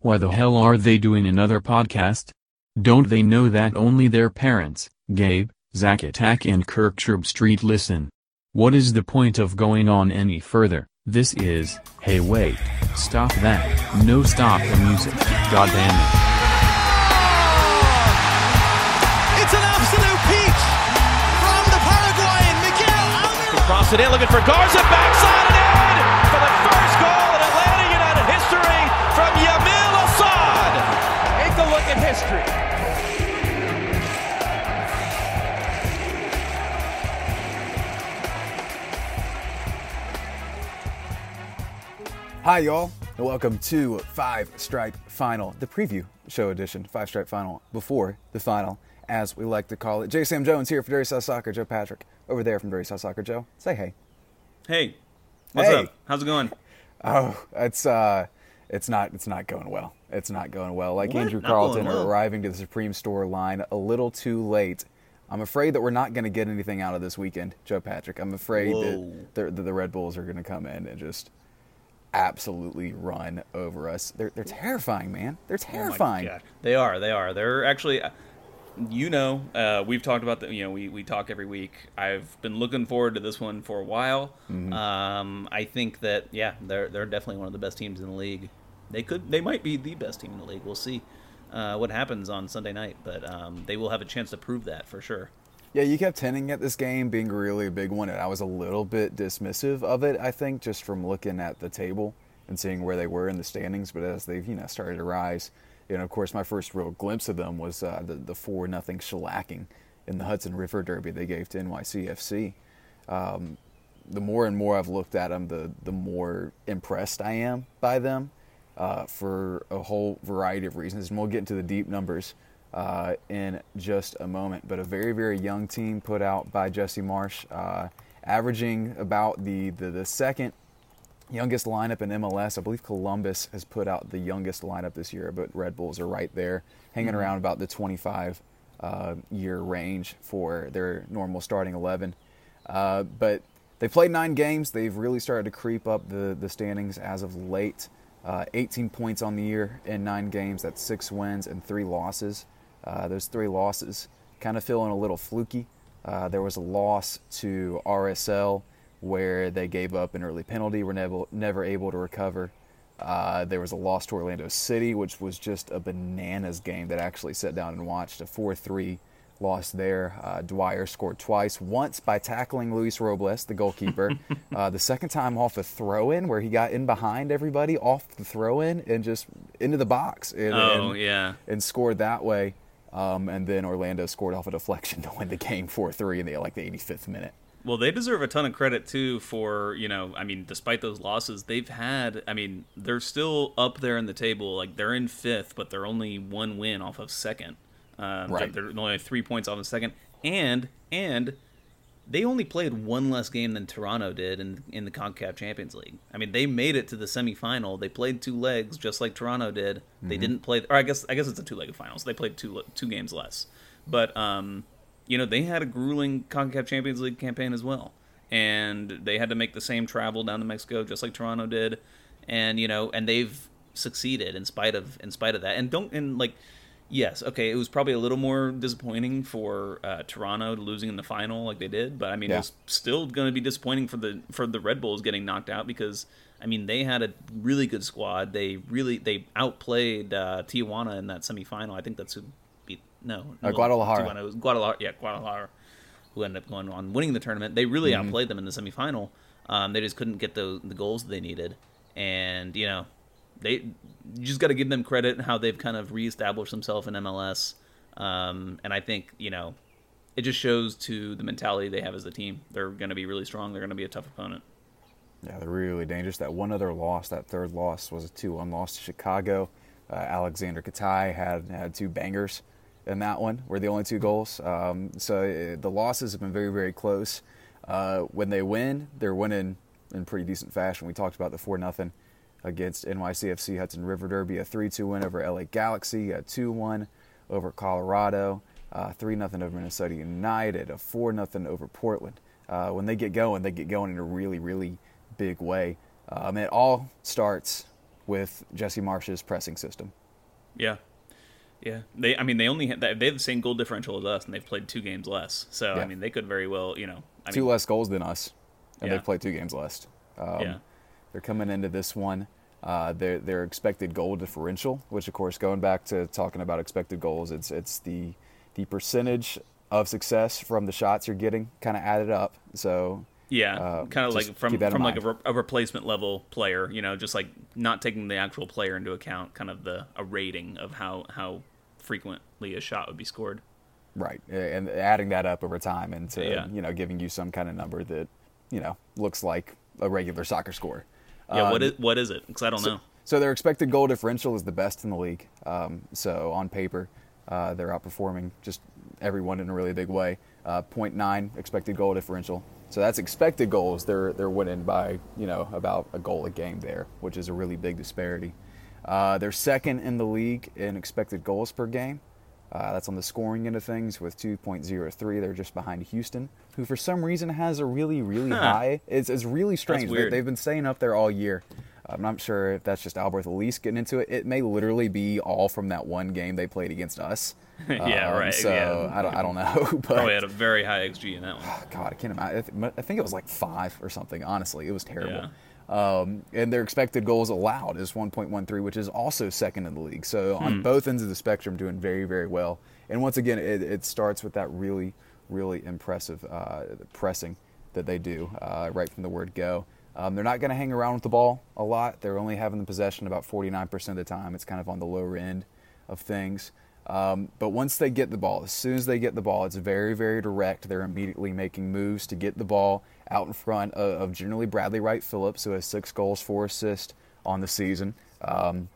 Why the hell are they doing another podcast? Don't they know that only their parents, Gabe, Zach Attack and Kirktrube Street listen? What is the point of going on any further? This is, hey wait, stop that, no stop the music, god damn it. It's an absolute peach from the Paraguayan Miguel Almiron. Cross it in, looking for Garza, backside and Hi, y'all, and welcome to Five Stripe Final, the preview show edition, Five Stripe Final before the final, as we like to call it. J. Sam Jones here for Dirty South Soccer, Joe Patrick over there from Dirty South Soccer. Joe, say hey. Hey, what's Hey. up? How's it going? Oh, it's uh, it's not it's not going well. It's not going well. Like What? Andrew Carleton well? are arriving to the Supreme Store line a little too late. I'm afraid that we're not going to get anything out of this weekend, Joe Patrick. I'm afraid Whoa. that the, that the Red Bulls are going to come in and just absolutely run over us. They're they're terrifying, man. They're terrifying. Oh my God. They are. They are. They're actually. You know, uh, we've talked about the. You know, we, we talk every week. I've been looking forward to this one for a while. Mm-hmm. Um, I think that yeah, they're they're definitely one of the best teams in the league. They could. They might be the best team in the league. We'll see uh, what happens on Sunday night, but um, they will have a chance to prove that for sure. Yeah, you kept hinting at this game being really a big one, and I was a little bit dismissive of it. I think just from looking at the table and seeing where they were in the standings. But as they've you know started to rise, you know, of course, my first real glimpse of them was uh, the the four nothing shellacking in the Hudson River Derby they gave to NYCFC. Um, the more and more I've looked at them, the the more impressed I am by them uh, for a whole variety of reasons. And we'll get into the deep numbers uh, in just a moment. But a very very young team put out by Jesse Marsch, uh, averaging about the, the the second youngest lineup in MLS. I believe Columbus has put out the youngest lineup this year, but Red Bulls are right there, hanging around about the 25 uh, year range for their normal starting 11. Uh, but they played nine games. They've really started to creep up the, the standings as of late. Uh, 18 points on the year in nine games. That's six wins and three losses. Uh, those three losses kind of feeling a little fluky. Uh, there was a loss to RSL where they gave up an early penalty, were never, never able to recover. Uh, there was a loss to Orlando City, which was just a bananas game that I actually sat down and watched. A 4 3 loss there. Uh, Dwyer scored twice, once by tackling Luis Robles, the goalkeeper. uh, the second time off a throw in where he got in behind everybody off the throw in and just into the box. And, Oh, and- yeah. And scored that way. Um, and then Orlando scored off a deflection to win the game 4 3 in the like the 85th minute. Well, they deserve a ton of credit too for you know, I mean, despite those losses, they've had. I mean, they're still up there in the table. Like they're in fifth, but they're only one win off of second. Um, Right. They're only three points off of second, and and they only played one less game than Toronto did in in the Concacaf Champions League. I mean, they made it to the semifinal. They played two legs just like Toronto did. They didn't play, or I guess I guess it's a two legged final, so they played two two games less. But um, you know, they had a grueling CONCACAF Champions League campaign as well. And they had to make the same travel down to Mexico just like Toronto did. And, you know, and they've succeeded in spite of in spite of that. And don't and like yes, okay, it was probably a little more disappointing for uh, Toronto losing in the final like they did, but I mean Yeah. it was still going to be disappointing for the for the Red Bulls getting knocked out because I mean they had a really good squad. They really they outplayed uh, Tijuana in that semifinal. I think that's who beat no, Uh, Guadalajara. Tijuana. It was Guadalajara. Yeah, Guadalajara, who ended up going on winning the tournament. They really Mm-hmm. outplayed them in the semifinal. Um, they just couldn't get the the goals they needed, and you know, they you just got to give them credit and how they've kind of reestablished themselves in MLS. Um, and I think you know, it just shows to the mentality they have as a team. They're going to be really strong. They're going to be a tough opponent. Yeah, they're really dangerous. That one other loss, that third loss, was a 2 1 loss to Chicago. Uh, Aleksandar Katai had, had two bangers in that one, were the only two goals. Um, so uh, the losses have been very, very close. Uh, when they win, they're winning in pretty decent fashion. We talked about the 4 0 against NYCFC Hudson River Derby, a 3 2 win over LA Galaxy, a 2 1 over Colorado, uh, 3 0 over Minnesota United, a 4 0 over Portland. Uh, when they get going, they get going in a really, really big way. Um, it all starts with Jesse Marsch's pressing system. Yeah. Yeah, they. I mean, they only have, they have the same goal differential as us, and they've played two games less. So Yeah. I mean, they could very well, you know, I two mean, less goals than us, and Yeah. they've played two games less. Um, Yeah. They're coming into this one. Uh, their their expected goal differential, which of course, going back to talking about expected goals, it's it's the the percentage of success from the shots you're getting kind of added up. So Yeah, Uh, kind of like from keep that in from like a, re- a replacement level player, you know, just like not taking the actual player into account, kind of the a rating of how how frequently a shot would be scored. right, and adding that up over time into Yeah. you know giving you some kind of number that you know looks like a regular soccer score. Yeah, what Um, is what is it? Because I don't know. So their expected goal differential is the best in the league. Um, so on paper, uh, they're outperforming just everyone in a really big way. Uh, 0.9 expected goal differential. So that's expected goals. They're they're winning by you know about a goal a game there, which is a really big disparity. Uh, they're second in the league in expected goals per game. Uh, that's on the scoring end of things with 2.03. They're just behind Houston, who for some reason has a really, really Huh. high. It's, it's really strange. They, they've been staying up there all year. I'm not sure if that's just Alberth Elis getting into it. It may literally be all from that one game they played against us. Yeah, Um, right, So yeah. I don't, I don't know. But Probably had a very high xG in that one. God, I can't imagine. I th- I think it was like five or something. Honestly, it was terrible. Um, and their expected goals allowed is 1.13, which is also second in the league. So on both ends of the spectrum, doing very, very well. And once again, it, it starts with that really, really impressive uh, pressing that they do uh, right from the word go. Um, they're not going to hang around with the ball a lot. They're only having the possession about 49% of the time. It's kind of on the lower end of things. Um, but once they get the ball, as soon as they get the ball, it's very, very direct. They're immediately making moves to get the ball out in front of, of generally Bradley Wright Phillips, who has six goals, four assists on the season. Um,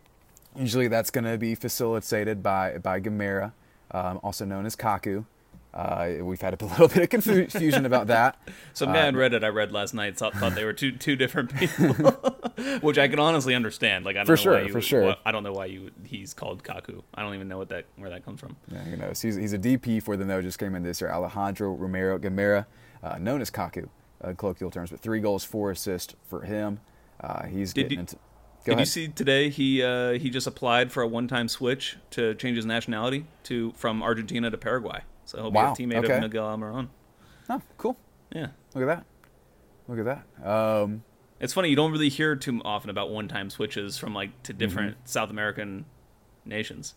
usually that's going to be facilitated by, by Gamarra, um, also known as Kaku. Uh, we've had a little bit of confusion about that. Some guy on Reddit I read last night thought, thought they were two two different people, which I can honestly understand. Like I don't For know sure, why you, for sure. why- I don't know why you he's called Kaku. I don't even know what that where that comes from. Yeah, who knows? He's, he's a DP for them, though. Just came in this year. Alejandro Romero Gamarra, uh, known as Kaku, uh, colloquial terms, but three goals, four assists for him. Uh, he's Did getting you- into. Did you see today he uh, he just applied for a one time switch to change his nationality to from Argentina to Paraguay. So he'll Wow, be a teammate okay. of Miguel Almiron. Oh, cool. Yeah. Look at that. Look at that. Um, It's funny you don't really hear too often about one-time switches from like to different Mm-hmm. South American nations.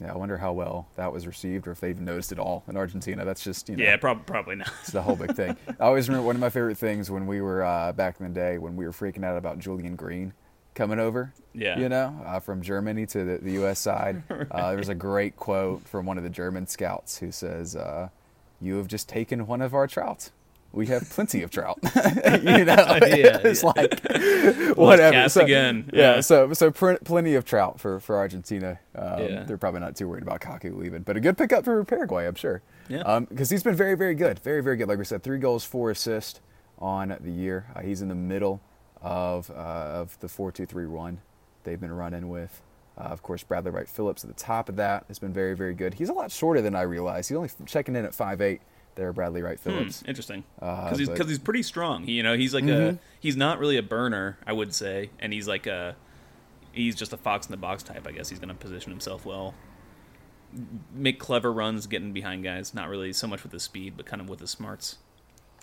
Yeah, I wonder how well that was received, or if they even noticed it all in Argentina. That's just you know, Yeah, prob- probably not. it's the whole big thing. I always remember one of my favorite things when we were uh, back in the day when we were freaking out about Julian Green coming over. Yeah. You know, uh, from Germany to the, the U.S. side. uh, there was a great quote from one of the German scouts who says, uh, "You have just taken one of our trout. We have plenty of trout." you know, Yeah, it's yeah. like whatever. cast So- again. Yeah, Yeah. So so plenty of trout for for Argentina. Um, Yeah. They're probably not too worried about Kaku leaving, but a good pickup for Paraguay, I'm sure. Yeah. Because he's been very very good, very very good. Like we said, three goals, four assists on the year. Uh, he's in the middle of uh, of the four two three one they've been running with. Uh, of course, Bradley Wright Phillips at the top of that has been very very good. He's a lot shorter than I realized. He's only checking in at five eight. There, Bradley Wright Hmm, Phillips. interesting. Uh, Because he's because he's pretty strong. He, you know, he's like Mhm. a he's not really a burner, I would say, and he's like a he's just a fox in the box type. I guess he's going to position himself well, make clever runs, getting behind guys. Not really so much with the speed, but kind of with the smarts.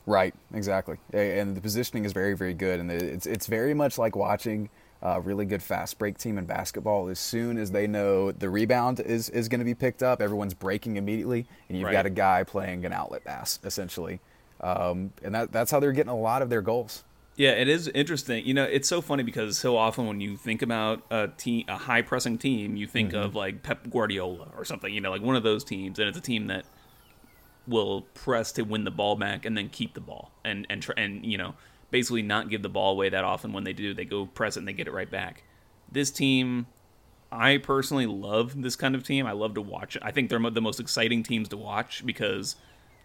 Right, exactly. And the positioning is very, very good. And it's it's very much like watching a really good fast break team in basketball. As soon as they know the rebound is, is going to be picked up, everyone's breaking immediately, and you've Right. got a guy playing an outlet pass essentially. Um, and that that's how they're getting a lot of their goals. Yeah, it is interesting. You know, it's so funny because so often when you think about a team, a high pressing team, you think of like Pep Guardiola or something. You know, like one of those teams, and it's a team that will press to win the ball back and then keep the ball and and tr- and you know basically not give the ball away that often. When they do, they go press it and they get it right back. This team, I personally love this kind of team. I love to watch it. I think they're the most exciting teams to watch because,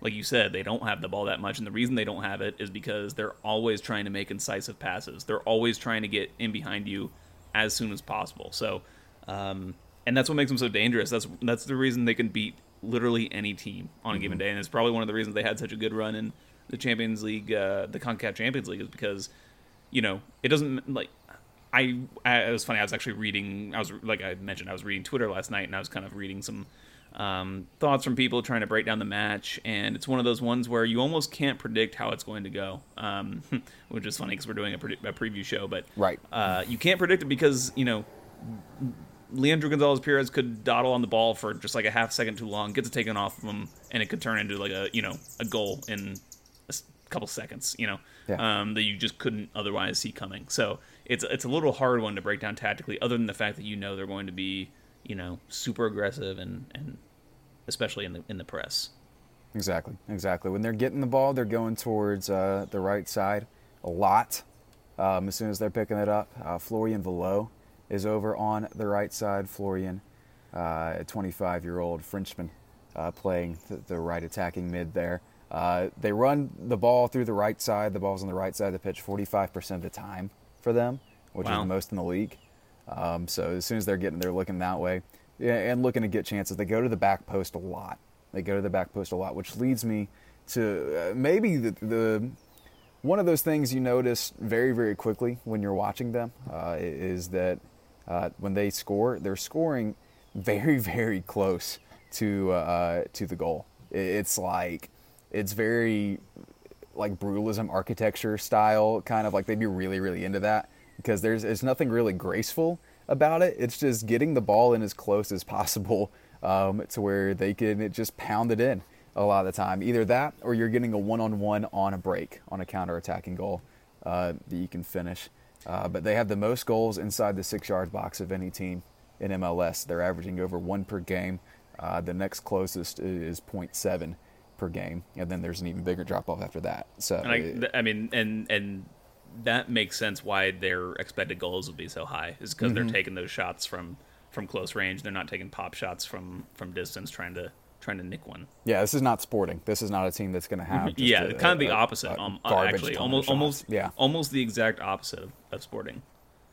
like you said, they don't have the ball that much, and the reason they don't have it is because they're always trying to make incisive passes. They're always trying to get in behind you as soon as possible. So, um, and that's what makes them so dangerous. That's that's the reason they can beat literally any team on a given day, and it's probably one of the reasons they had such a good run in the Champions League, uh, the Concacaf Champions League, is because you know it doesn't like I, I it was funny. I was actually reading. I was like I mentioned, I was reading Twitter last night, and I was kind of reading some um, thoughts from people trying to break down the match. And it's one of those ones where you almost can't predict how it's going to go, um, which is funny because we're doing a, pre- a, preview show. But right, uh, you can't predict it because you know Leandro Gonzalez Perez could dawdle on the ball for just like a half second too long, gets it taken off of him, and it could turn into like a you know a goal in couple seconds. You know, yeah. um, that you just couldn't otherwise see coming. So it's it's a little hard one to break down tactically, other than the fact that you know they're going to be you know super aggressive and and especially in the in the press. Exactly, exactly. When they're getting the ball, they're going towards uh, the right side a lot. Um, as soon as they're picking it up, uh, Florian Valot is over on the right side. Florian, uh, a 25 year old Frenchman, uh, playing the, the, right attacking mid there. Uh, they run the ball through the right side. The ball's on the right side of the pitch 45% of the time for them, which wow. is the most in the league. Um, so as soon as they're getting, they're looking that way yeah, and looking to get chances. They go to the back post a lot. They go to the back post a lot, which leads me to uh, maybe the, the one of those things you notice very, very quickly when you're watching them uh, is that uh, when they score, they're scoring very, very close to uh, to the goal. It's like it's very like brutalism architecture style, kind of like they'd be really, really into that because there's there's nothing really graceful about it. It's just getting the ball in as close as possible um, to where they can it just pound it in a lot of the time. Either that, or you're getting a one-on-one on a break on a counter-attacking goal uh, that you can finish. Uh, but they have the most goals inside the six-yard box of any team in MLS. They're averaging over one per game. Uh, the next closest is 0.7 per game, and then there's an even bigger drop off after that. So, I, I, mean, and and that makes sense why their expected goals would be so high is because mm-hmm. they're taking those shots from from close range. They're not taking pop shots from from distance, trying to trying to nick one. Yeah, this is not sporting. This is not a team that's going to have. yeah, a, kind of the opposite. A, um, actually, almost almost yeah, almost the exact opposite of, of sporting.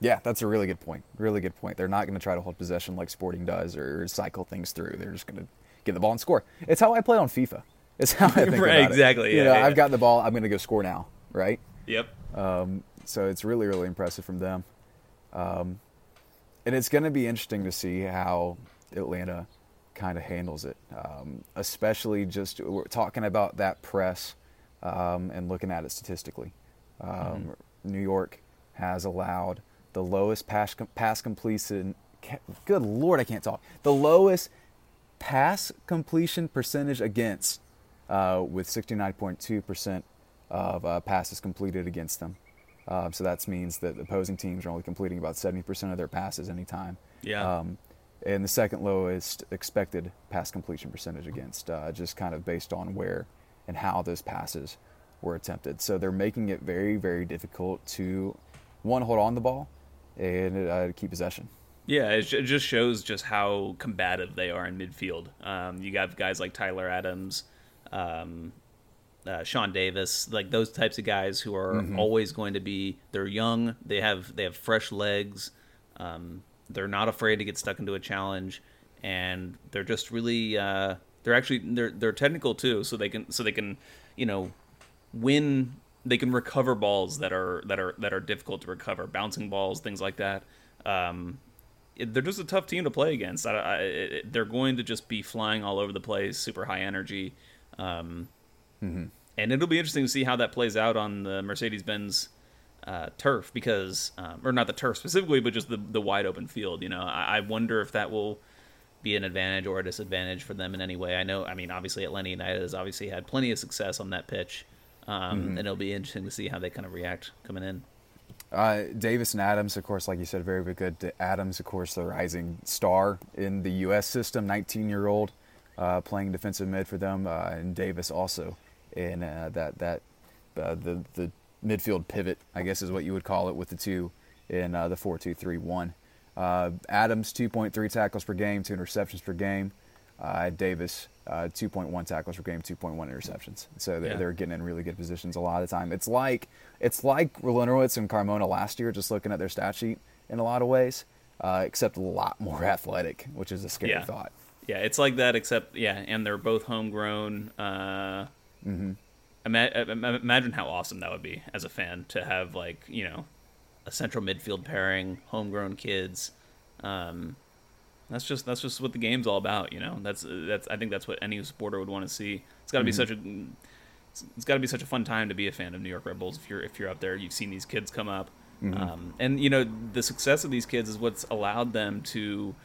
Yeah, that's a really good point. Really good point. They're not going to try to hold possession like Sporting does or cycle things through. They're just going to get the ball and score. It's how I play on FIFA. It's how I think right, about exactly. it. Yeah, you know, yeah. I've got the ball. I'm going to go score now. Right. Yep. Um, so it's really, really impressive from them. Um, and it's going to be interesting to see how Atlanta kind of handles it, um, especially just we're talking about that press um, and looking at it statistically. Um, mm-hmm. New York has allowed the lowest pass, pass completion. Good lord, I can't talk. The lowest pass completion percentage against, uh, with 69.2% of uh, passes completed against them. Uh, so that means that opposing teams are only completing about 70% of their passes anytime. Yeah. Um, and the second lowest expected pass completion percentage against, uh, just kind of based on where and how those passes were attempted. So they're making it very, very difficult to, one, hold on the ball and uh, keep possession. Yeah, it just shows just how combative they are in midfield. Um, you got guys like Tyler Adams, um, uh, Sean Davis, like those types of guys who are mm-hmm. always going to be. They're young. They have they have fresh legs. Um, they're not afraid to get stuck into a challenge, and they're just really. Uh, they're actually they're they're technical too, so they can so they can, you know, win. They can recover balls that are that are that are difficult to recover, bouncing balls, things like that. Um, they're just a tough team to play against. I, I, it, they're going to just be flying all over the place, super high energy. Um, Mm-hmm. And it'll be interesting to see how that plays out on the Mercedes Benz uh, turf because, um, or not the turf specifically, but just the, the wide open field. You know, I, I, wonder if that will be an advantage or a disadvantage for them in any way. I know, I mean, obviously Atlanta United has obviously had plenty of success on that pitch. Um, mm-hmm. And it'll be interesting to see how they kind of react coming in. Uh, Davis and Adams, of course, like you said, very, very good. Adams, of course, the rising star in the U.S. system, 19 year old, uh, playing defensive mid for them, uh, and Davis also in uh, that that uh, the the midfield pivot, I guess, is what you would call it with the two in uh, the four two three one. Uh, Adams 2.3 tackles per game, two interceptions per game. Uh, Davis 2.1 tackles per game, 2.1 interceptions. So they're, yeah. they're getting in really good positions a lot of the time. It's like it's like Larentowicz and Carmona last year, just looking at their stat sheet in a lot of ways, except a lot more athletic, which is a scary yeah. thought. Yeah, it's like that, except yeah, and they're both homegrown. Uh, Mm-hmm. Ima- imagine how awesome that would be as a fan to have like you know a central midfield pairing, homegrown kids. Um, that's just that's just what the game's all about, you know. That's that's I think that's what any supporter would want to see. It's got to be such a it's got to be such a fun time to be a fan of New York Red Bulls if you're if you're up there. You've seen these kids come up, um, and you know the success of these kids is what's allowed them to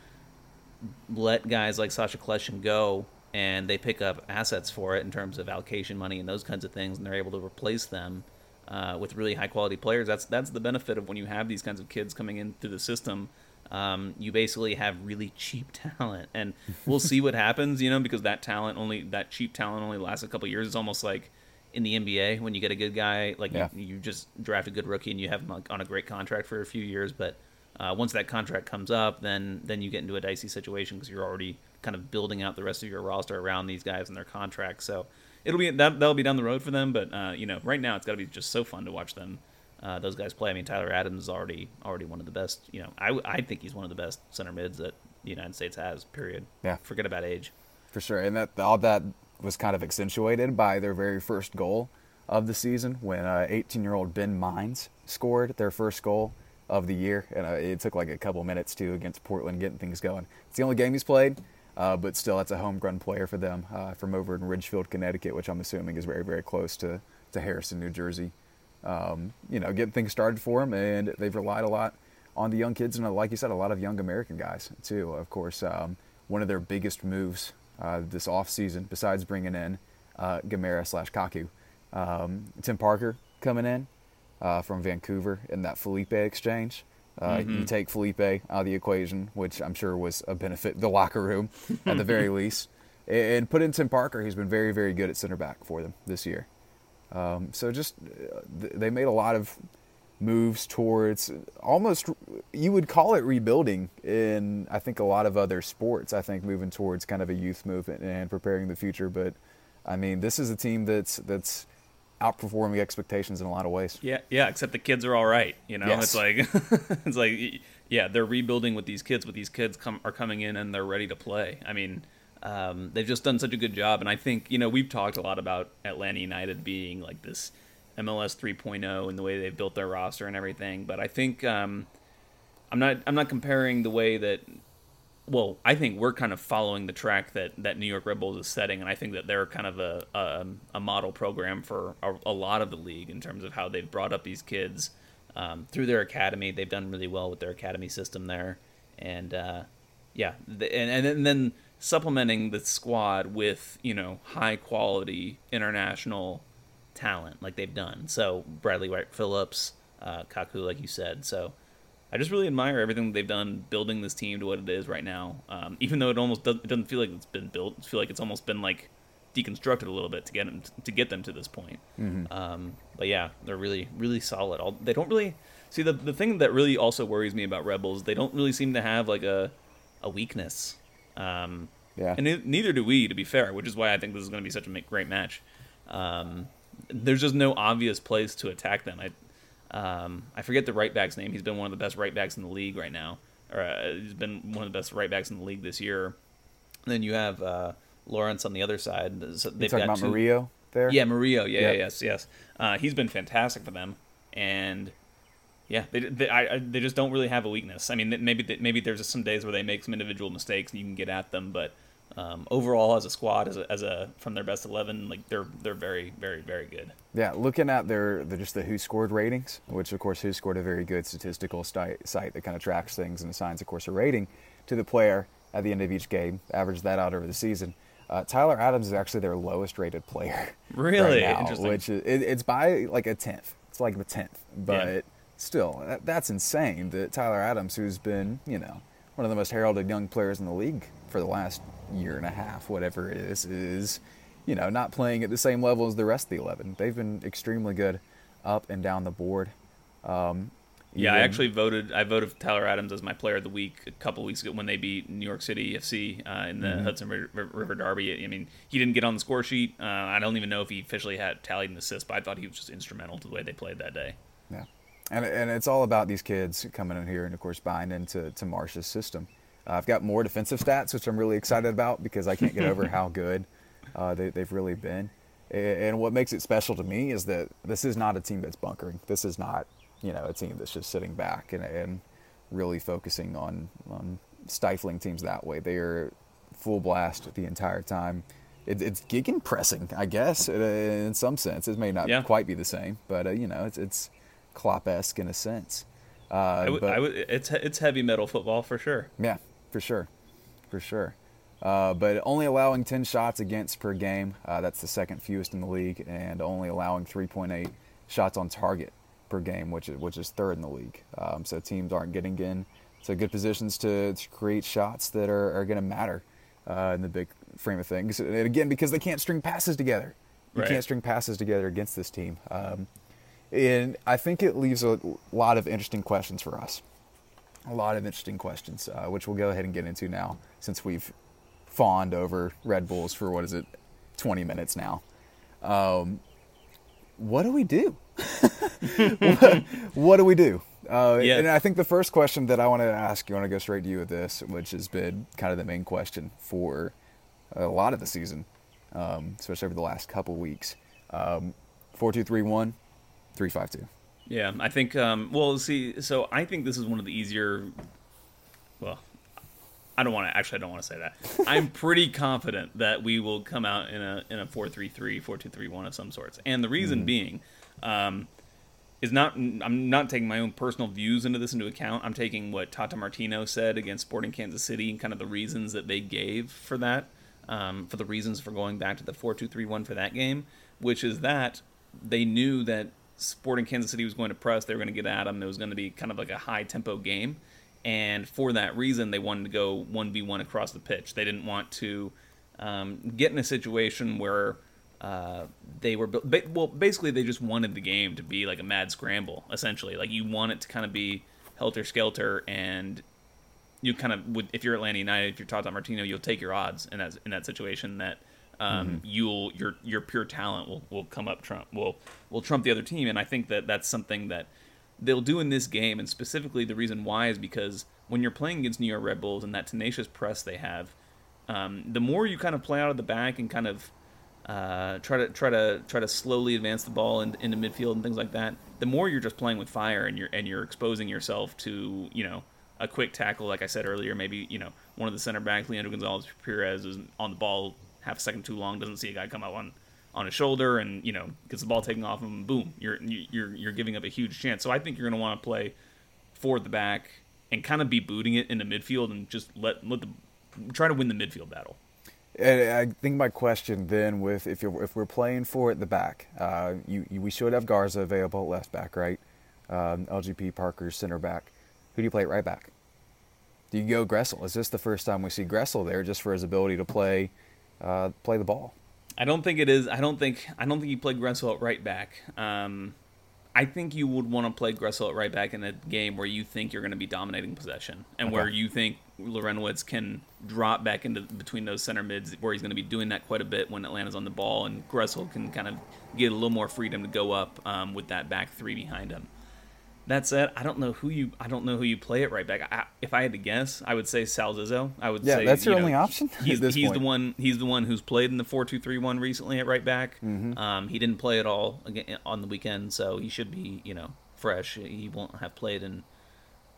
let guys like Sacha Kljestan go, and they pick up assets for it in terms of allocation money and those kinds of things, and they're able to replace them uh, with really high quality players. That's that's the benefit of when you have these kinds of kids coming in through the system. Um, you basically have really cheap talent, and we'll see what happens, you know, because that talent only that cheap talent only lasts a couple years. It's almost like in the NBA when you get a good guy, like Yeah. you, you just draft a good rookie and you have him on a great contract for a few years, but uh, once that contract comes up, then then you get into a dicey situation because you're already kind of building out the rest of your roster around these guys and their contracts. So it'll be that that'll be down the road for them, but uh, you know, right now it's got to be just so fun to watch them. Uh, those guys play. I mean, Tyler Adams is already already one of the best. You know, I, I think he's one of the best center mids that the United States has. Period. Yeah. Forget about age. For sure, and that all that was kind of accentuated by their very first goal of the season when uh, 18-year-old Ben Mines scored their first goal of the year, and uh, it took like a couple minutes too against Portland getting things going. It's the only game he's played, uh, but still, that's a homegrown player for them uh, from over in Ridgefield, Connecticut, which I'm assuming is very very close to to Harrison, New Jersey. Um, you know, getting things started for them, and they've relied a lot on the young kids, and uh, like you said, a lot of young American guys too. Of course, um, one of their biggest moves uh, this off season, besides bringing in uh, Gamarra slash Kaku, um, Tim Parker coming in uh, from Vancouver in that Felipe exchange. Uh, You take Felipe out of the equation, which I'm sure was a benefit the locker room at the very least, and put in Tim Parker, who's been very, very good at center back for them this year. Um, so just uh, they made a lot of moves towards almost you would call it rebuilding in I think a lot of other sports. I think moving towards kind of a youth movement and preparing the future. But I mean, this is a team that's that's outperforming expectations in a lot of ways. Yeah, yeah. Except the kids are all right. You know, Yes. it's like it's like yeah, they're rebuilding with these kids, but these kids come are coming in and they're ready to play. I mean, um, they've just done such a good job, and I think you know we've talked a lot about Atlanta United being like this MLS 3.0 and the way they've built their roster and everything. But I think um, I'm not I'm not comparing the way that well, I think we're kind of following the track that, that New York Red Bulls is setting, and I think that they're kind of a a, a model program for a, a lot of the league in terms of how they've brought up these kids um, through their academy. They've done really well with their academy system there, and uh, yeah, the, and, and then- supplementing the squad with you know high quality international talent like they've done. So Bradley Wright Phillips, uh, Kaku, like you said. So I just really admire everything they've done building this team to what it is right now. Um, even though it almost doesn't, it doesn't feel like it's been built, I feel like it's almost been like deconstructed a little bit to get them to get them to this point. Um, but yeah, they're really really solid. All, they don't really see the the thing that really also worries me about Rebels. They don't really seem to have like a a weakness. Um, Yeah. and it, neither do we, to be fair, which is why I think this is going to be such a great match. Um, there's just no obvious place to attack them. I um, I forget the right back's name. He's been one of the best right backs in the league right now, or uh, he's been one of the best right backs in the league this year. then you have uh, Lawrence on the other side. So they've talking got about two- Murillo there? yeah, Murillo. Yeah, Yeah. yeah, yes, yes. Uh, he's been fantastic for them, and yeah, they they, I, I, they just don't really have a weakness. I mean, maybe maybe there's just some days where they make some individual mistakes and you can get at them, but um, overall, as a squad, as a, as a from their best eleven, like they're they're very very very good. Yeah, looking at their the, just the WhoScored ratings, which of course WhoScored a very good statistical sti- site that kind of tracks things and assigns, of course, a rating to the player at the end of each game. Average that out over the season. Uh, Tyler Adams is actually their lowest rated player. Really? right now, Interesting. Which is, it, it's by like a tenth. It's like the tenth, but Yeah. still, that, that's insane. That Tyler Adams, who's been you know one of the most heralded young players in the league for the last year and a half, whatever it is, is you know not playing at the same level as the rest of the eleven. They've been extremely good up and down the board. Um, Yeah, I actually voted. I voted Tyler Adams as my player of the week a couple weeks ago when they beat New York City FC uh, in the Mm-hmm. Hudson River, River Derby. I mean, he didn't get on the score sheet. Uh, I don't even know if he officially had tallied an assist, but I thought he was just instrumental to the way they played that day. Yeah, and and it's all about these kids coming in here and of course buying into to Marsch's system. Uh, I've got more defensive stats, which I'm really excited about because I can't get over how good uh, they, they've really been. And what makes it special to me is that this is not a team that's bunkering. This is not you know a team that's just sitting back and, and really focusing on on stifling teams that way. They are full blast the entire time. It, it's gegen pressing, I guess, in some sense. It may not Yeah. quite be the same, but uh, you know, it's it's Klopp esque in a sense. Uh, I would, but- I would, it's it's heavy metal football for sure. yeah, for sure, for sure. Uh, but only allowing 10 shots against per game. Uh, that's the second fewest in the league, and only allowing 3.8 shots on target per game, which is which is third in the league. Um, so teams aren't getting in to good positions to, to create shots that are, are going to matter uh, in the big frame of things. And again, because they can't string passes together. You Right. can't string passes together against this team. Um, and I think it leaves a lot of interesting questions for us a lot of interesting questions, uh, which we'll go ahead and get into now, since we've fawned over Red Bulls for what is it, 20 minutes now. Um, what do we do? what, what do we do? Uh, Yeah. And I think the first question that I want to ask you, I want to go straight to you with this, which has been kind of the main question for a lot of the season, um, especially over the last couple weeks. Um, 4 2 3 1, 3 5 2. Yeah, I think. Um, well, see, so I think this is one of the easier. Well, I don't want to. Actually, I don't want to say that. I'm pretty confident that we will come out in a in a four three three, four two three one of some sorts, and the reason being, um, is not. I'm not taking my own personal views into this into account. I'm taking what Tata Martino said against Sporting Kansas City and kind of the reasons that they gave for that, um, for the reasons for going back to the four two three one for that game, which is that they knew that Sporting Kansas City was going to press. They were going to get at them. It was going to be kind of like a high tempo game, and for that reason, they wanted to go one v one across the pitch. They didn't want to um, get in a situation where uh, they were well. Basically, they just wanted the game to be like a mad scramble. Essentially, like you want it to kind of be helter skelter, and you kind of would if you're Atlanta United, if you're Tata Martino, you'll take your odds in that in that situation that um, you'll your your pure talent will, will come up trump will will trump the other team, and I think that that's something that they'll do in this game, and specifically the reason why is because when you're playing against New York Red Bulls and that tenacious press they have, um, the more you kind of play out of the back and kind of uh, try to try to try to slowly advance the ball in, into midfield and things like that, the more you're just playing with fire and you're and you're exposing yourself to you know a quick tackle, like I said earlier. Maybe you know one of the center backs, Leandro Gonzalez Perez, is on the ball half a second too long, doesn't see a guy come up on on his shoulder, and you know gets the ball taken off him. Boom, you're you're you're giving up a huge chance. So I think you're going to want to play forward the back and kind of be booting it into midfield and just let let the try to win the midfield battle. And I think my question then, with if you're if we're playing for at the back, uh, you, you we should have Garza available left back, right? Um, LGP Parker's center back. Who do you play at right back? Do you go Gressel? Is this the first time we see Gressel there, just for his ability to play uh, play the ball? I don't think it is. I don't think. I don't think you play Gressel at right back. Um, I think you would want to play Gressel at right back in a game where you think you're going to be dominating possession and where you think Larentowicz can drop back into between those center mids, where he's going to be doing that quite a bit when Atlanta's on the ball, and Gressel can kind of get a little more freedom to go up um, with that back three behind him. That said, I don't know who you. I don't know who you play at right back. I, if I had to guess, I would say Sal Zizzo. I would Yeah, say that's your you know, only option He's, he's the one. He's the one who's played in the four two three one recently at right back. Mm-hmm. Um, he didn't play at all again on the weekend, so he should be you know fresh. He won't have played in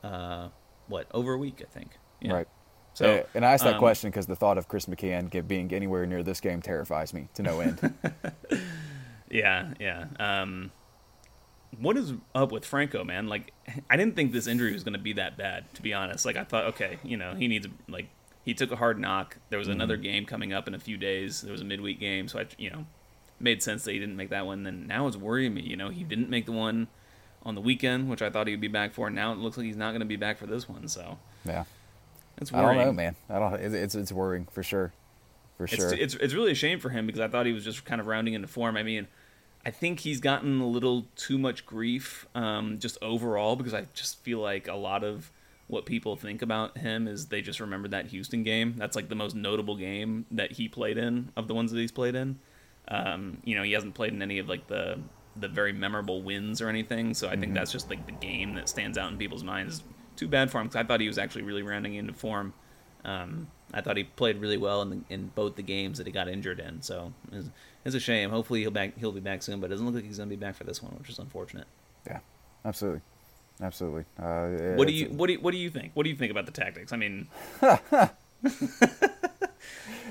uh, what over a week, I think. Yeah. Right. So and I asked that um, question because the thought of Chris McCann being anywhere near this game terrifies me to no end. Yeah, yeah. Um, what is up with Franco, man? Like, I didn't think this injury was going to be that bad, to be honest. Like, I thought, okay, you know, he needs like he took a hard knock. There was another mm-hmm. game coming up in a few days. There was a midweek game, so I, you know, made sense that he didn't make that one. Then now it's worrying me. You know, he didn't make the one on the weekend, which I thought he would be back for. Now it looks like he's not going to be back for this one. So yeah. it's worrying. I don't know, man. I don't. It's it's, it's worrying for sure. For It's, sure. it's it's really a shame for him because I thought he was just kind of rounding into form. I mean, I think he's gotten a little too much grief um, just overall because I just feel like a lot of what people think about him is they just remember that Houston game. That's like the most notable game that he played in of the ones that he's played in. Um, you know, he hasn't played in any of like the the very memorable wins or anything. So I think that's just like the game that stands out in people's minds. Too bad for him because I thought he was actually really rounding into form. Um, I thought he played really well in, the, in both the games that he got injured in. So it's, a shame. Hopefully he'll back he'll be back soon, but it doesn't look like he's going to be back for this one, which is unfortunate. yeah. Absolutely. absolutely. Uh, What do you what do you, what do you think? What do you think about the tactics? I mean,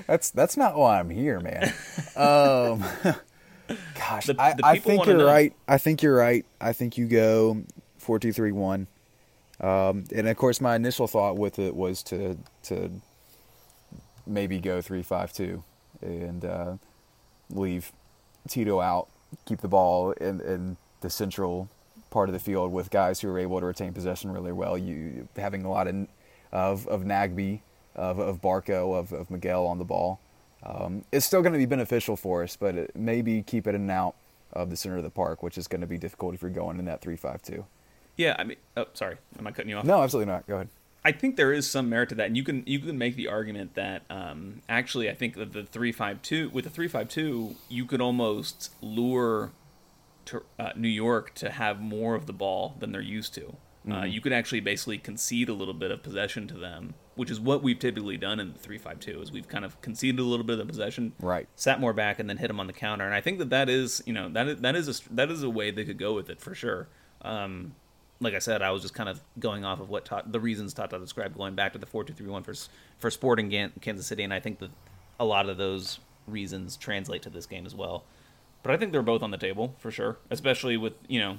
That's that's not why I'm here, man. um, gosh, The- I, the I people think you're know. right. I think you're right. I think you go four two three one. Um, and of course, my initial thought with it was to to maybe go three five two and uh, leave Tito out, keep the ball in, in the central part of the field with guys who are able to retain possession really well. You having a lot of of, of Nagbe, of, of Barco, of, of Miguel on the ball. Um, it's still going to be beneficial for us, but it, maybe keep it in and out of the center of the park, which is going to be difficult if you're going in that three five two. yeah, I mean, oh, sorry, am I cutting you off? No, absolutely not. Go ahead. I think there is some merit to that, and you can you can make the argument that um, actually I think that the three five two with the three five two you could almost lure to, uh, New York to have more of the ball than they're used to. Uh, you could actually basically concede a little bit of possession to them, which is what we've typically done in the three five two. Is we've kind of conceded a little bit of the possession, Right. Sat more back and then hit them on the counter, and I think that that is you know that is, that is a that is a way they could go with it for sure. Um, like I said, I was just kind of going off of what Todd, the reasons Tata described, going back to the four two three one for for Sporting Kansas City, and I think that a lot of those reasons translate to this game as well. But I think they're both on the table for sure, especially with you know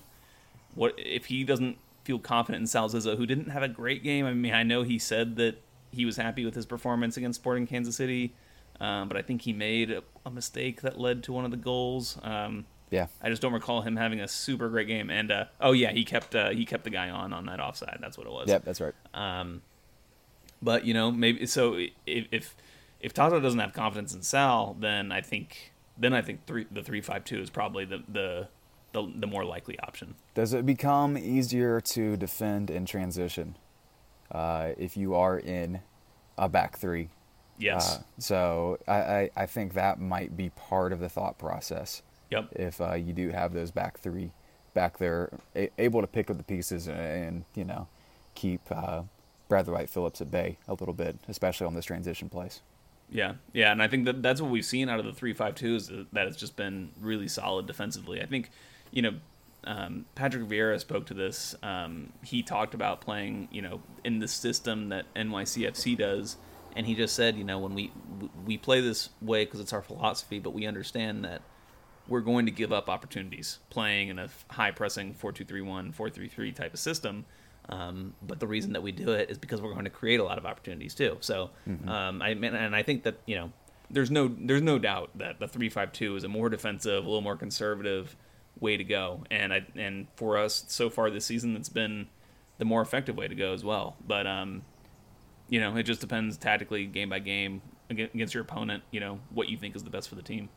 what if he doesn't feel confident in Sal Zizzo, who didn't have a great game. I mean, I know he said that he was happy with his performance against Sporting Kansas City, um, but I think he made a, a mistake that led to one of the goals. Um, Yeah. I just don't recall him having a super great game. And uh, oh yeah, he kept uh, he kept the guy on on that offside. That's what it was. Yep, that's right. Um, but you know, maybe so if if if Tata doesn't have confidence in Sal, then I think then I think three the three five two is probably the the the, the more likely option. Does it become easier to defend in transition uh, if you are in a back three? Yes. Uh, so I, I, I think that might be part of the thought process. Yep. If uh, you do have those back three back there, a- able to pick up the pieces and, and you know keep uh, Bradley Wright Phillips at bay a little bit, especially on those transition plays. Yeah, yeah, and I think that that's what we've seen out of the three five two is that it's just been really solid defensively. I think, you know, um, Patrick Vieira spoke to this. Um, he talked about playing, you know, in the system that NYCFC does, and he just said, you know, when we we play this way because it's our philosophy, but we understand that we're going to give up opportunities playing in a high pressing 4-2-3-1, 4-3-3 type of system. Um, but the reason that we do it is because we're going to create a lot of opportunities too. So, um, I mean, and I think that you know, there's no there's no doubt that the three five two is a more defensive, a little more conservative way to go. And I and for us so far this season, it's been the more effective way to go as well. But um, you know, it just depends tactically, game by game, against your opponent. You know, what you think is the best for the team.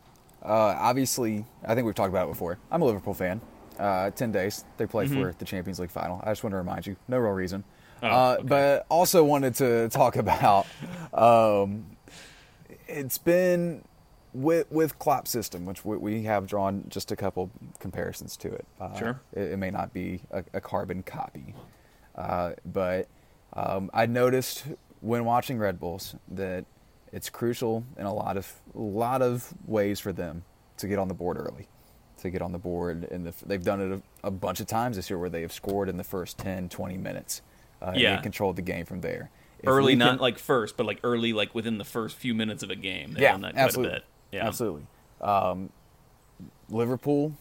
Uh, obviously, I think we've talked about it before. I'm a Liverpool fan. Uh, Ten days they play for the Champions League final. I just want to remind you, no real reason. Oh, uh, okay. But also wanted to talk about. Um, it's been with with Klopp's system, which we, we have drawn just a couple comparisons to it. Uh, Sure. It, it may not be a, a carbon copy, uh, but um, I noticed when watching Red Bulls that it's crucial in a lot of a lot of ways for them to get on the board early, to get on the board, and the, they've done it a, a bunch of times this year where they have scored in the first 10, 20 minutes, uh, Yeah. and controlled the game from there. If early, we not like first, but like early, like within the first few minutes of a game. They've yeah, done that quite absolutely. Yeah, Absolutely. Um, Liverpool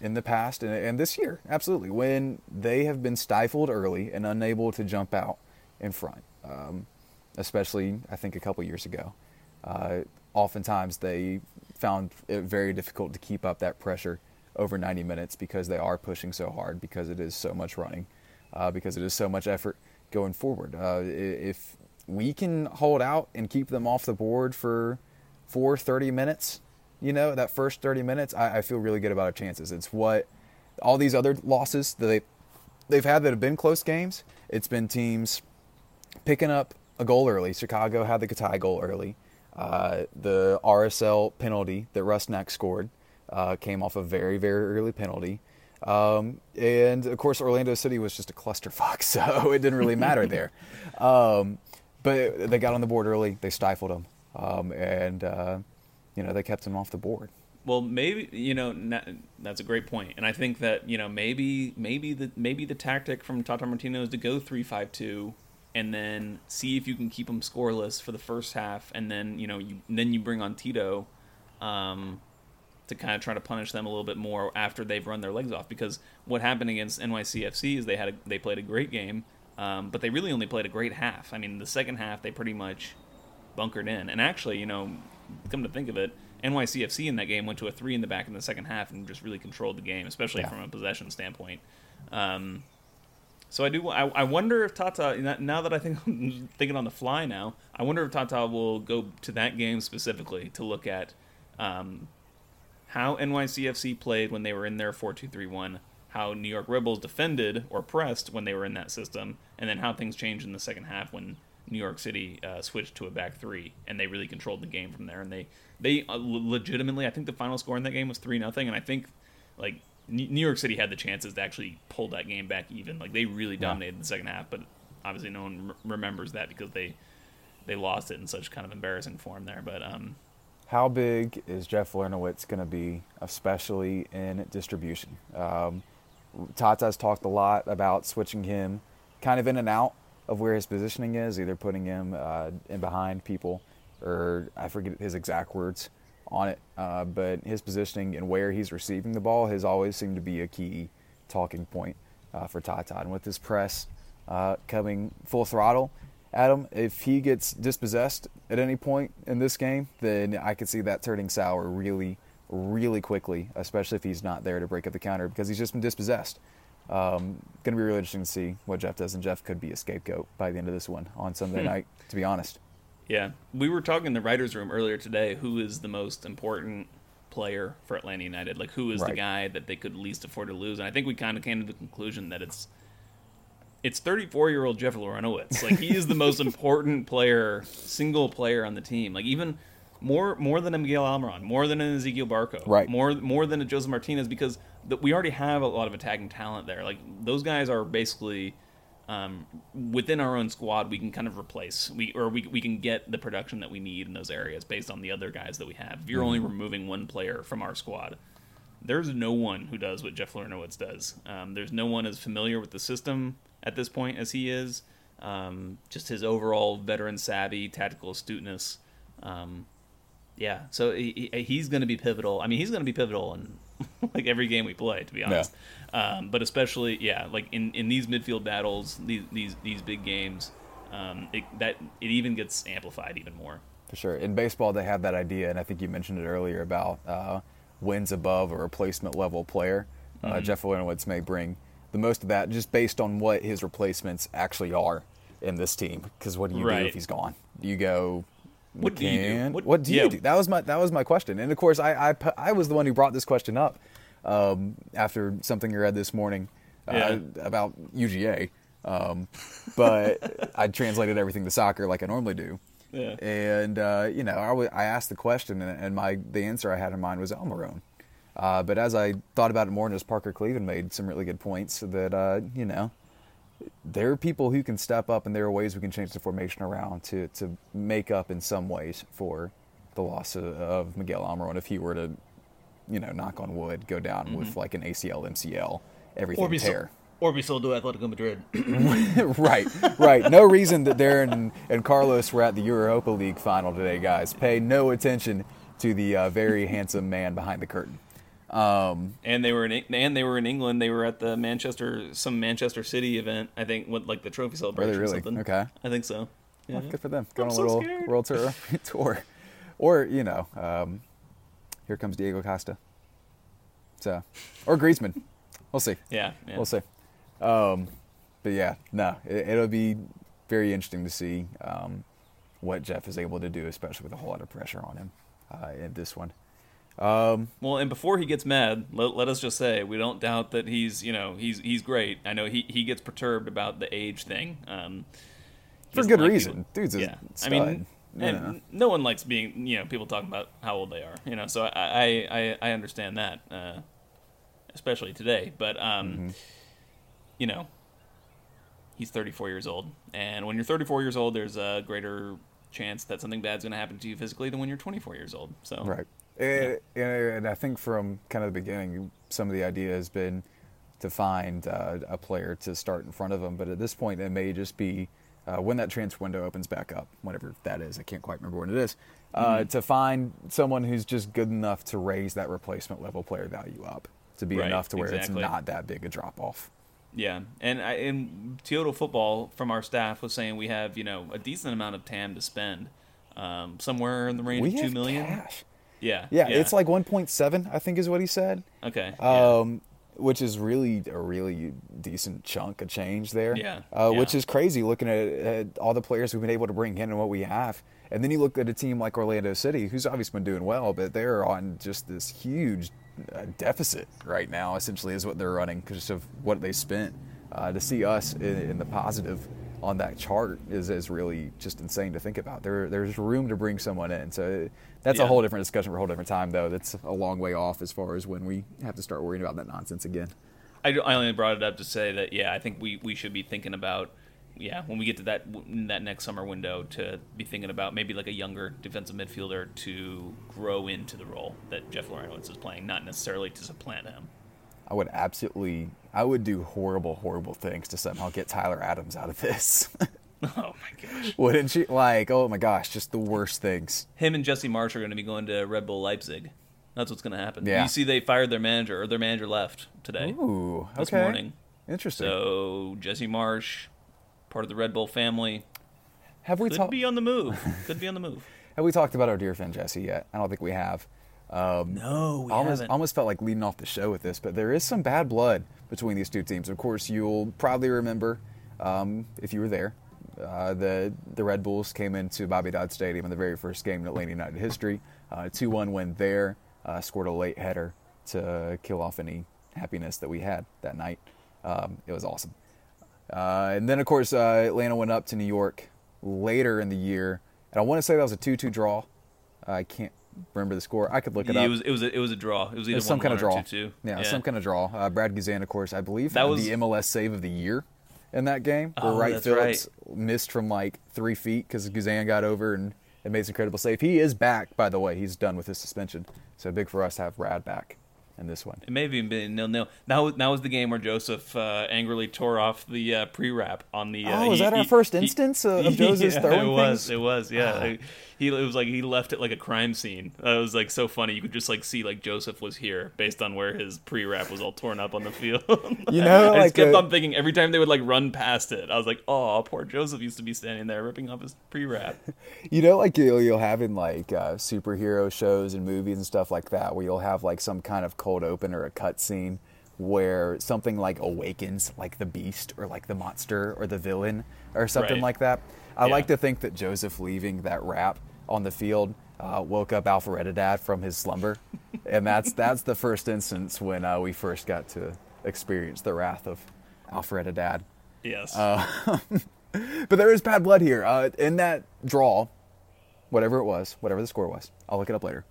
in the past and, and this year, absolutely, when they have been stifled early and unable to jump out in front, um, especially I think a couple years ago. Uh, oftentimes they found it very difficult to keep up that pressure over 90 minutes because they are pushing so hard because it is so much running, uh, because it is so much effort going forward. Uh, if we can hold out and keep them off the board for for 30 minutes, you know, that first 30 minutes, I, I feel really good about our chances. It's what all these other losses that they they've had that have been close games. It's been teams picking up a goal early. Chicago had the Katai goal early. Uh, the RSL penalty that Rusnak scored uh, came off a very, very early penalty. Um, and of course, Orlando City was just a clusterfuck, so it didn't really matter there. Um, but they got on the board early. They stifled them, um, and uh, you know they kept them off the board. Well, maybe you know that's a great point, and I think that you know maybe maybe the maybe the tactic from Tata Martino is to go three five two, and then see if you can keep them scoreless for the first half, and then you know you then you bring on Tito, um, to kind of try to punish them a little bit more after they've run their legs off. Because what happened against NYCFC is they had a, they played a great game, um, but they really only played a great half. I mean, the second half they pretty much bunkered in, and actually, you know, come to think of it NYCFC in that game went to a three in the back in the second half and just really controlled the game, especially Yeah. from a possession standpoint. Um, so I do. I, I wonder if Tata. Now that I think I'm thinking on the fly now, I wonder if Tata will go to that game specifically to look at um, how NYCFC played when they were in their four-two-three-one, how New York Red Bulls defended or pressed when they were in that system, and then how things changed in the second half when New York City uh, switched to a back three, and they really controlled the game from there. And they they uh, legitimately, I think the final score in that game was three nothing, and I think like New York City had the chances to actually pull that game back even. Like they really dominated the second half, but obviously no one r- remembers that because they they lost it in such kind of embarrassing form there. But um, How big is Jeff Larentowicz going to be, especially in distribution? Um, Tata's talked a lot about switching him kind of in and out of where his positioning is, either putting him uh, in behind people or I forget his exact words on it. Uh, but his positioning and where he's receiving the ball has always seemed to be a key talking point uh, for Tata. And with his press uh, coming full throttle, at him, if he gets dispossessed at any point in this game, then I could see that turning sour really, really quickly, especially if he's not there to break up the counter because he's just been dispossessed. Um, going to be really interesting to see what Jeff does, and Jeff could be a scapegoat by the end of this one on Sunday night, to be honest. Yeah, we were talking in the writers' room earlier today. Who is the most important player for Atlanta United? Like who is the guy that they could least afford to lose? And I think we kind of came to the conclusion that it's it's 34 year old Jeff Larentowicz. Like he is the most important player, single player on the team. Like even more more than a Miguel Almiron, more than an Ezequiel Barco, Right. More more than a Josef Martinez because the, we already have a lot of attacking talent there. Like those guys are basically um, within our own squad. We can kind of replace we or we we can get the production that we need in those areas based on the other guys that we have. If you're only removing one player from our squad, there's no one who does what Jeff Larentowicz does. Um, there's no one as familiar with the system at this point as he is. Um, just his overall veteran savvy, tactical astuteness. Um, yeah, so he, he- he's going to be pivotal. I mean, he's going to be pivotal in like every game we play, to be honest. Um, but especially, yeah, like in, in these midfield battles, these these these big games, um, it, that it even gets amplified even more. For sure. In baseball, they have that idea, and I think you mentioned it earlier about uh, wins above a replacement level player. Uh, Jeff Larentowicz may bring the most of that just based on what his replacements actually are in this team. Because what do you do if he's gone? You go. What do you do? What- What, do yeah. you do? That was my that was my question, and of course, I I, I was the one who brought this question up um, after something you read this morning uh, Yeah. about UGA. Um, but I translated everything to soccer like I normally do. Yeah. And uh, you know, I I asked the question, and, and my the answer I had in mind was Almiron. Uh, but as I thought about it more, and as Parker Cleveland made some really good points, that uh, you know, there are people who can step up, and there are ways we can change the formation around to to make up in some ways for the loss of, of Miguel Almiron if he were to, you know, knock on wood, go down with like an ACL, MCL, everything tear. or be sold to Atletico Madrid. right, right. No reason that Darren and, and Carlos were at the Europa League final today, guys. Pay no attention to the uh, very handsome man behind the curtain. Um, and they were in and they were in England. They were at the Manchester some Manchester City event. I think what like the trophy celebration. or really? something. Okay. I think so. Yeah. well, good for them. Going on a little scared. world tour, tour, or you know, um, here comes Diego Costa. So, or Griezmann. We'll see. Yeah. yeah. We'll see. Um, but yeah, no, it, it'll be very interesting to see um, what Jeff is able to do, especially with a whole lot of pressure on him uh, in this one. Um, Well, and before he gets mad, let, let us just say we don't doubt that he's you know he's he's great. I know he, he gets perturbed about the age thing. Um, For good like reason. people- Dude's a yeah. I mean, and no one likes being you know people talking about how old they are. You know, so I I I, I understand that, uh, especially today. But um, Mm-hmm. you know, he's 34 years old, and when you're 34 years old, there's a greater chance that something bad's going to happen to you physically than when you're 24 years old. So right. And, and I think from kind of the beginning, some of the idea has been to find uh, a player to start in front of them. But at this point, it may just be uh, when that transfer window opens back up, whatever that is. I can't quite remember when it is. Uh, Mm-hmm. To find someone who's just good enough to raise that replacement level player value up to be Right, enough to where exactly. it's not that big a drop off. Yeah, and I, and Toyota football from our staff was saying we have you know a decent amount of TAM to spend, um, somewhere in the range We of two million. cash. Yeah, Yeah, it's like 1.7, I think, is what he said. okay. yeah. um, which is really a really decent chunk of change there. Yeah, Uh, Which is crazy looking at, at all the players we've been able to bring in and what we have. And then you look at a team like Orlando City, who's obviously been doing well, but they're on just this huge uh, deficit right now, essentially, is what they're running because of what they spent. Uh, to see us in, in the positive on that chart is, is really just insane to think about. There, there's room to bring someone in. So that's a whole different discussion for a whole different time, though. That's a long way off as far as when we have to start worrying about that nonsense again. I, I only brought it up to say that yeah, I think we, we should be thinking about yeah when we get to that that next summer window to be thinking about maybe like a younger defensive midfielder to grow into the role that Jeff Lawrence is playing, not necessarily to supplant him. I would absolutely, I would do horrible, horrible things to somehow get Tyler Adams out of this. Oh my gosh. Wouldn't you? Like, oh my gosh, just the worst things. Him and Jesse Marsch are going to be going to Red Bull Leipzig. That's what's going to happen. Yeah. You see, they fired their manager, or their manager left today. Ooh, okay. This morning. Interesting. So Jesse Marsch, part of the Red Bull family, have we could talked? be on the move. Could be on the move. Have we talked about our dear friend Jesse yet? I don't think we have. Um, No, we almost, haven't. almost felt like leading off the show with this, but there is some bad blood between these two teams. Of course, you'll probably remember um, if you were there. Uh, the the Red Bulls came into Bobby Dodd Stadium in the very first game in Atlanta United history. Two one win there. Uh, scored a late header to kill off any happiness that we had that night. Um, it was awesome. Uh, and then, of course, uh, Atlanta went up to New York later in the year, and I want to say that was a two-two draw. I can't remember the score. I could look it Yeah, up. it was it was a, it was a draw. It was It was some kind of 1-1 draw. 2-2. Yeah, some kind of draw. Uh, Brad Guzan, of course, I believe That was- the MLS save of the year in that game. Where Oh, Wright that's Phillips missed from like three feet because Guzan got over and it made some incredible save. He is back, by the way. He's done with his suspension, so big for us to have Brad back in this one. It may have even been nil nil. That was that was the game where Joseph uh, angrily tore off the uh, pre-wrap on the. Uh, Oh, was that our first instance of- Joseph's yeah, throwing It was. things? It was. Yeah. Ah. Like, he it was like he left it like a crime scene. Uh, it was like so funny. You could just like see like Joseph was here based on where his pre-wrap was all torn up on the field. You know, I like just kept a- on thinking every time they would like run past it, I was like, oh, poor Joseph used to be standing there ripping off his pre-wrap. You know, like you'll, you'll have in like uh, superhero shows and movies and stuff like that, where you'll have like some kind of cold open or a cut scene where something like awakens, like the beast or like the monster or the villain or something Right. like that. I Yeah. like to think that Joseph leaving that rap on the field uh, woke up Alfredadad from his slumber, and that's that's the first instance when uh, we first got to experience the wrath of Alfredadad. Yes. But there is bad blood here. Uh, in that draw, whatever it was, whatever the score was, I'll look it up later.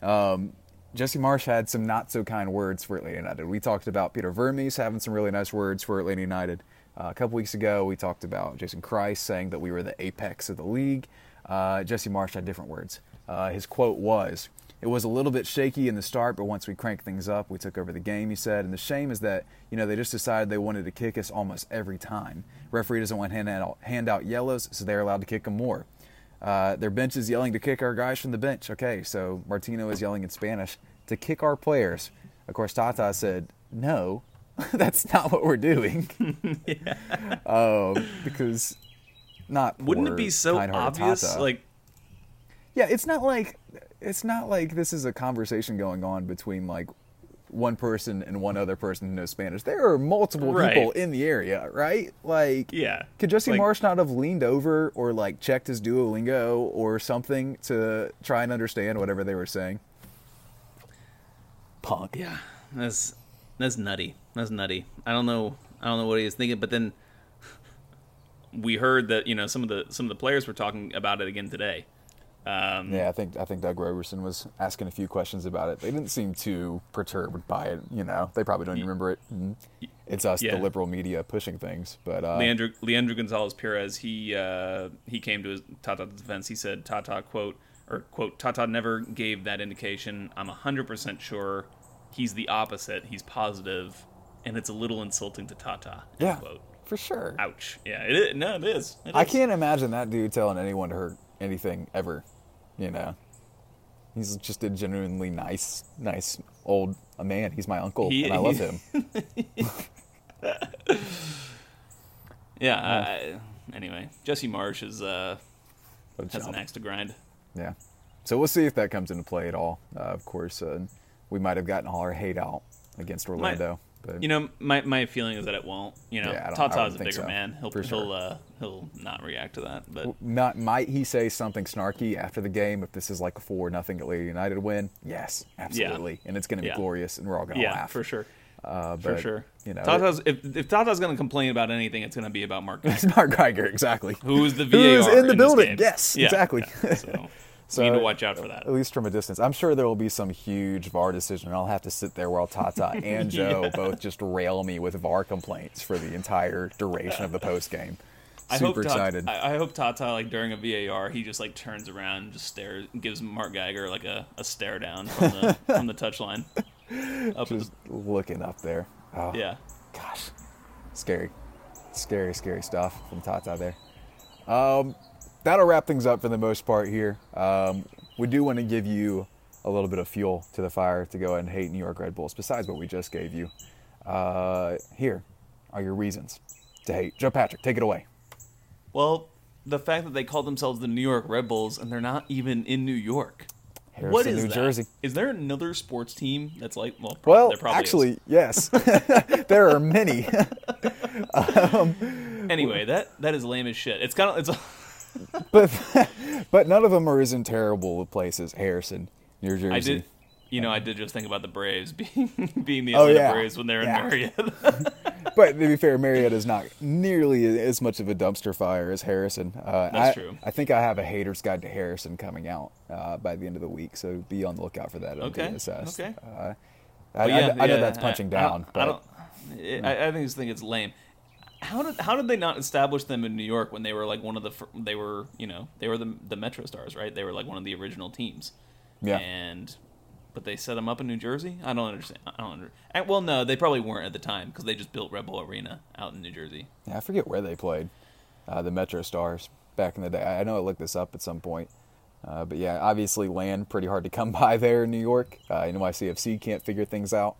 Um, Jesse Marsch had some not so kind words for Atlanta United. We talked about Peter Vermes having some really nice words for Atlanta United. Uh, a couple weeks ago, we talked about Jason Kreis saying that we were the apex of the league. Uh, Jesse Marsch had different words. Uh, his quote was, "It was a little bit shaky in the start, but once we cranked things up, we took over the game." He said, and the shame is that you know they just decided they wanted to kick us almost every time. Referee doesn't want hand out, hand out yellows, so they're allowed to kick them more. Uh, their bench is yelling to kick our guys from the bench. Okay, so Martino is yelling in Spanish to kick our players. Of course, Tata said, no, that's not what we're doing. yeah. um, because not Wouldn't it be so obvious? Tata. Like yeah, it's not like it's not like this is a conversation going on between like one person and one other person who knows Spanish. There are multiple Right. people in the area, right? Like, Yeah. could Jesse Like- Marsch not have leaned over or like checked his Duolingo or something to try and understand whatever they were saying? Punk. Yeah, that's that's nutty. That's nutty. I don't know. I don't know what he was thinking, but then we heard that you know some of the some of the players were talking about it again today. Um, Yeah, I think I think Doug Roberson was asking a few questions about it. They didn't seem too perturbed by it. You know, they probably don't even remember it. Mhm. It's us, Yeah. the liberal media, pushing things. But uh, Leandro Leandro Gonzalez Pirez he uh, he came to his Tata's defense. He said Tata quote or quote, Tata never gave that indication. I'm 100% sure he's the opposite. He's positive, and it's a little insulting to Tata. Yeah, Quote. for sure. Ouch. Yeah, it is. No, it is. It I is. can't imagine that dude telling anyone to hurt anything ever. You know, he's just a genuinely nice, nice old a man. He's my uncle, He- and I love him. Yeah. I, anyway, Jesse Marsch is uh has an axe to grind. Yeah. So we'll see if that comes into play at all. Uh, of course, uh, we might have gotten all our hate out against Orlando, but You know, my, my feeling is that it won't. You know, Yeah, Tata's a bigger so, man. He'll he'll uh, he'll not react to that. But not might he say something snarky after the game if this is like a four nothing Atlanta United win? Yes, absolutely, and it's going to be Yeah. glorious, and we're all going to yeah, laugh for sure, Uh, for sure. You know, Tata's if if Tata's gonna complain about anything, it's gonna be about Mark. it's Mark Geiger exactly. Who is the VAR Who is in the this building? Yes, Yeah, exactly. yeah. So, So, you need to watch out for that. At least from a distance. I'm sure there will be some huge VAR decision. and I'll have to sit there while Tata and Joe both just rail me with VAR complaints for the entire duration of the post game. I Super hope Tata, excited. I, I hope Tata like during a VAR he just like turns around and just stares gives Mark Geiger like a, a stare down from the from the touchline. Up just looking up there. Oh, yeah. gosh, scary, scary, scary stuff from Tata there. Um, that'll wrap things up for the most part here. Um, we do want to give you a little bit of fuel to the fire to go and hate New York Red Bulls, besides what we just gave you. Uh, here are your reasons to hate. Joe Patrick, take it away. Well, the fact that they call themselves the New York Red Bulls and they're not even in New York. Harrison, what is New that? Jersey. Is there another sports team that's like well? Well, probably is. actually, yes, there are many. Anyway, that that is lame as shit. It's kind of it's. But but none of them are as in terrible places. Harrison, New Jersey. I did, you know, I did just think about the Braves being being the Oh, Atlanta yeah. Braves when they're Yeah. in Marietta. But to be fair, Marietta is not nearly as much of a dumpster fire as Harrison. Uh, That's I, true. I think I have a hater's guide to Harrison coming out uh, by the end of the week, so be on the lookout for that. Okay, DSS. okay. Uh, I, I- yeah, I know yeah, that's punching I- I down, I, but don't. I, I just think it's lame. How did how did they not establish them in New York when they were like one of the they were you know they were the the Metro Stars right they were like one of the original teams yeah, and but they set them up in New Jersey I don't understand I don't under, and, well no they probably weren't at the time because they just built Red Bull Arena out in New Jersey yeah, I forget where they played. Uh, the Metro Stars back in the day. I I know I looked this up at some point. Uh, but yeah, obviously land pretty hard to come by there in New York. Uh, NYCFC can't figure things out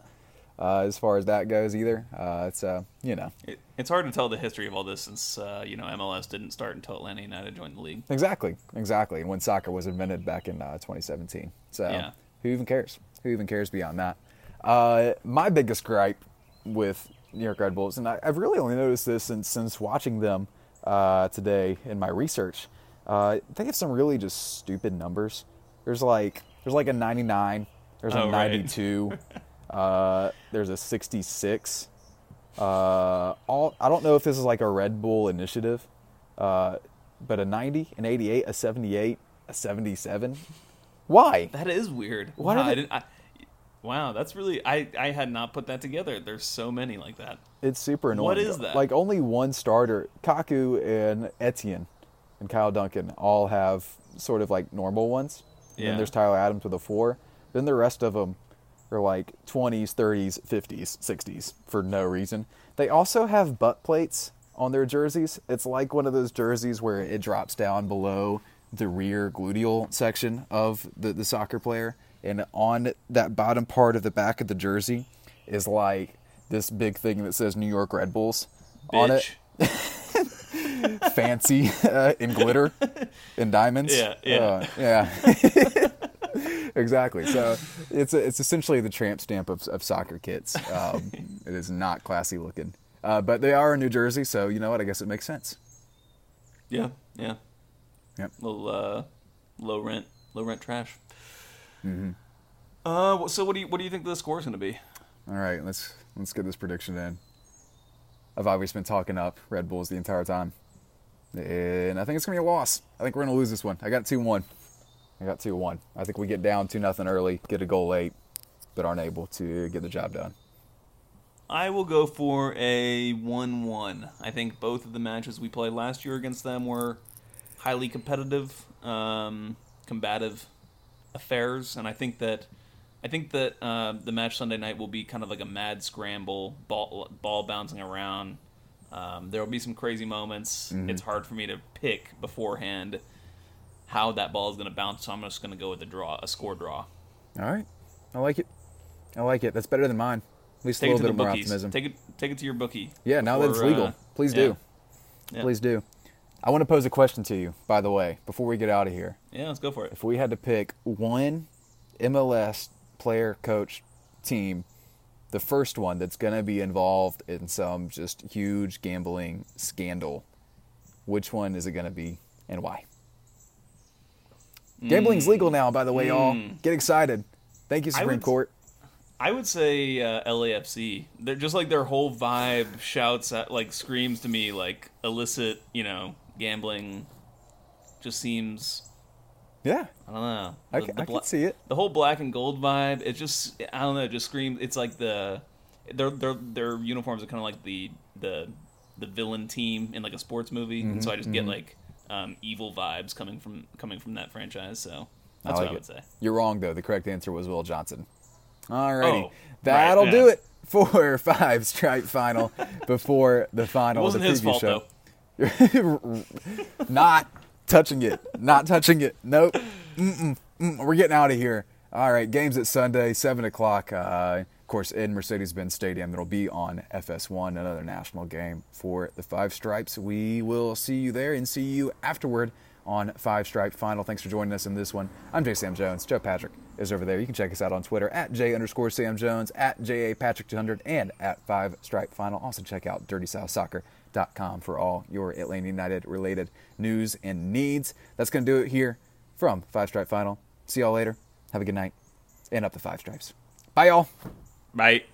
uh, as far as that goes either. Uh, it's uh, you know it, it's hard to tell the history of all this since uh, you know MLS didn't start until Atlanta United joined the league Exactly, exactly. And when soccer was invented back in uh, 2017. So Yeah. who even cares? Who even cares beyond that? Uh, my biggest gripe with New York Red Bulls, and I, I've really only noticed this since, since watching them uh, today in my research, uh, they have some really just stupid numbers. There's like there's like a 99, there's a Oh, right. 92, uh, there's a 66. Uh, all I don't know if this is like a Red Bull initiative, uh, but a 90, an 88, a 78, a 77. Why? That is weird. Why wow, do I didn't. I, wow, that's really. I I had not put that together. There's so many like that. It's super annoying. What is that? Like only one starter, Kaku and Etienne and Kyle Duncan all have sort of like normal ones. And Yeah. then there's Tyler Adams with a four. Then the rest of them are like 20s, 30s, 50s, 60s for no reason. They also have butt plates on their jerseys. It's like one of those jerseys where it drops down below the rear gluteal section of the, the soccer player. And on that bottom part of the back of the jersey is like this big thing that says New York Red Bulls on it fancy uh, in glitter and diamonds. Yeah, yeah. Uh, yeah. exactly. So it's it's essentially the tramp stamp of, of soccer kits. Um, it is not classy looking, uh, but they are in New Jersey, so you know what? I guess it makes sense. Yeah, yeah. Yep. Little uh, low rent, low rent trash. Mm-hmm. Uh, so what do you what do you think the score is going to be? All right, let's let's get this prediction in. I've obviously been talking up Red Bulls the entire time, and I think it's gonna be a loss. I think we're gonna lose this one. I got two one. I got two one. I think we get down two nothing early, get a goal late, but aren't able to get the job done. I will go for a one-one. I think both of the matches we played last year against them were highly competitive. Um, combative affairs, and I think that I think that uh, the match Sunday night will be kind of like a mad scramble, ball ball bouncing around. Um, there will be some crazy moments. Mm-hmm. It's hard for me to pick beforehand how that ball is going to bounce, so I'm just going to go with a draw, a score draw. All right, I like it. I like it. That's better than mine. At least Take a it to little bit more bookies. optimism. Take it, take it to your bookie. yeah, now that it's legal, uh, please yeah. do. Yeah. Please do. I want to pose a question to you, by the way, before we get out of here. Yeah, let's go for it. If we had to pick one MLS player, coach, team, the first one that's going to be involved in some just huge gambling scandal, which one is it going to be and why? Gambling's legal now, by the way, y'all. Get excited. Thank you, Hmm. I Supreme would- Court. I would say uh, LAFC. They're just like their whole vibe shouts at like screams to me like illicit, you know, gambling. Just seems Yeah, I don't know. I, The- ca- the I can see it. The whole black and gold vibe. It just I don't know. It just screams. It's like the their their their uniforms are kind of like the the the villain team in like a sports movie, and so I just Mm-hmm, get like um, evil vibes coming from coming from that franchise. So that's I like what I it. would say. You're wrong, though. The correct answer was Will Johnson. Alrighty. Oh, That'll right, do yeah. it for five stripe final before the final of the wasn't his preview fault show. though. Not touching it. Not touching it. Nope. Mm-mm. Mm. We're getting out of here. All right. Games at Sunday, 7 o'clock. Uh, course, in Mercedes Benz Stadium. It'll be on FS1, another national game for the Five Stripes. We will see you there and see you afterward on Five Stripe Final. Thanks for joining us in this one. I'm J. Sam Jones. Joe Patrick is over there. You can check us out on Twitter at J underscore Sam Jones, at JA Patrick 200, and at Five Stripe Final. Also, check out DirtySouthSoccer.com for all your Atlanta United related news and needs. That's going to do it here from Five Stripe Final. See y'all later. Have a good night. And up the Five Stripes. Bye, y'all. Right.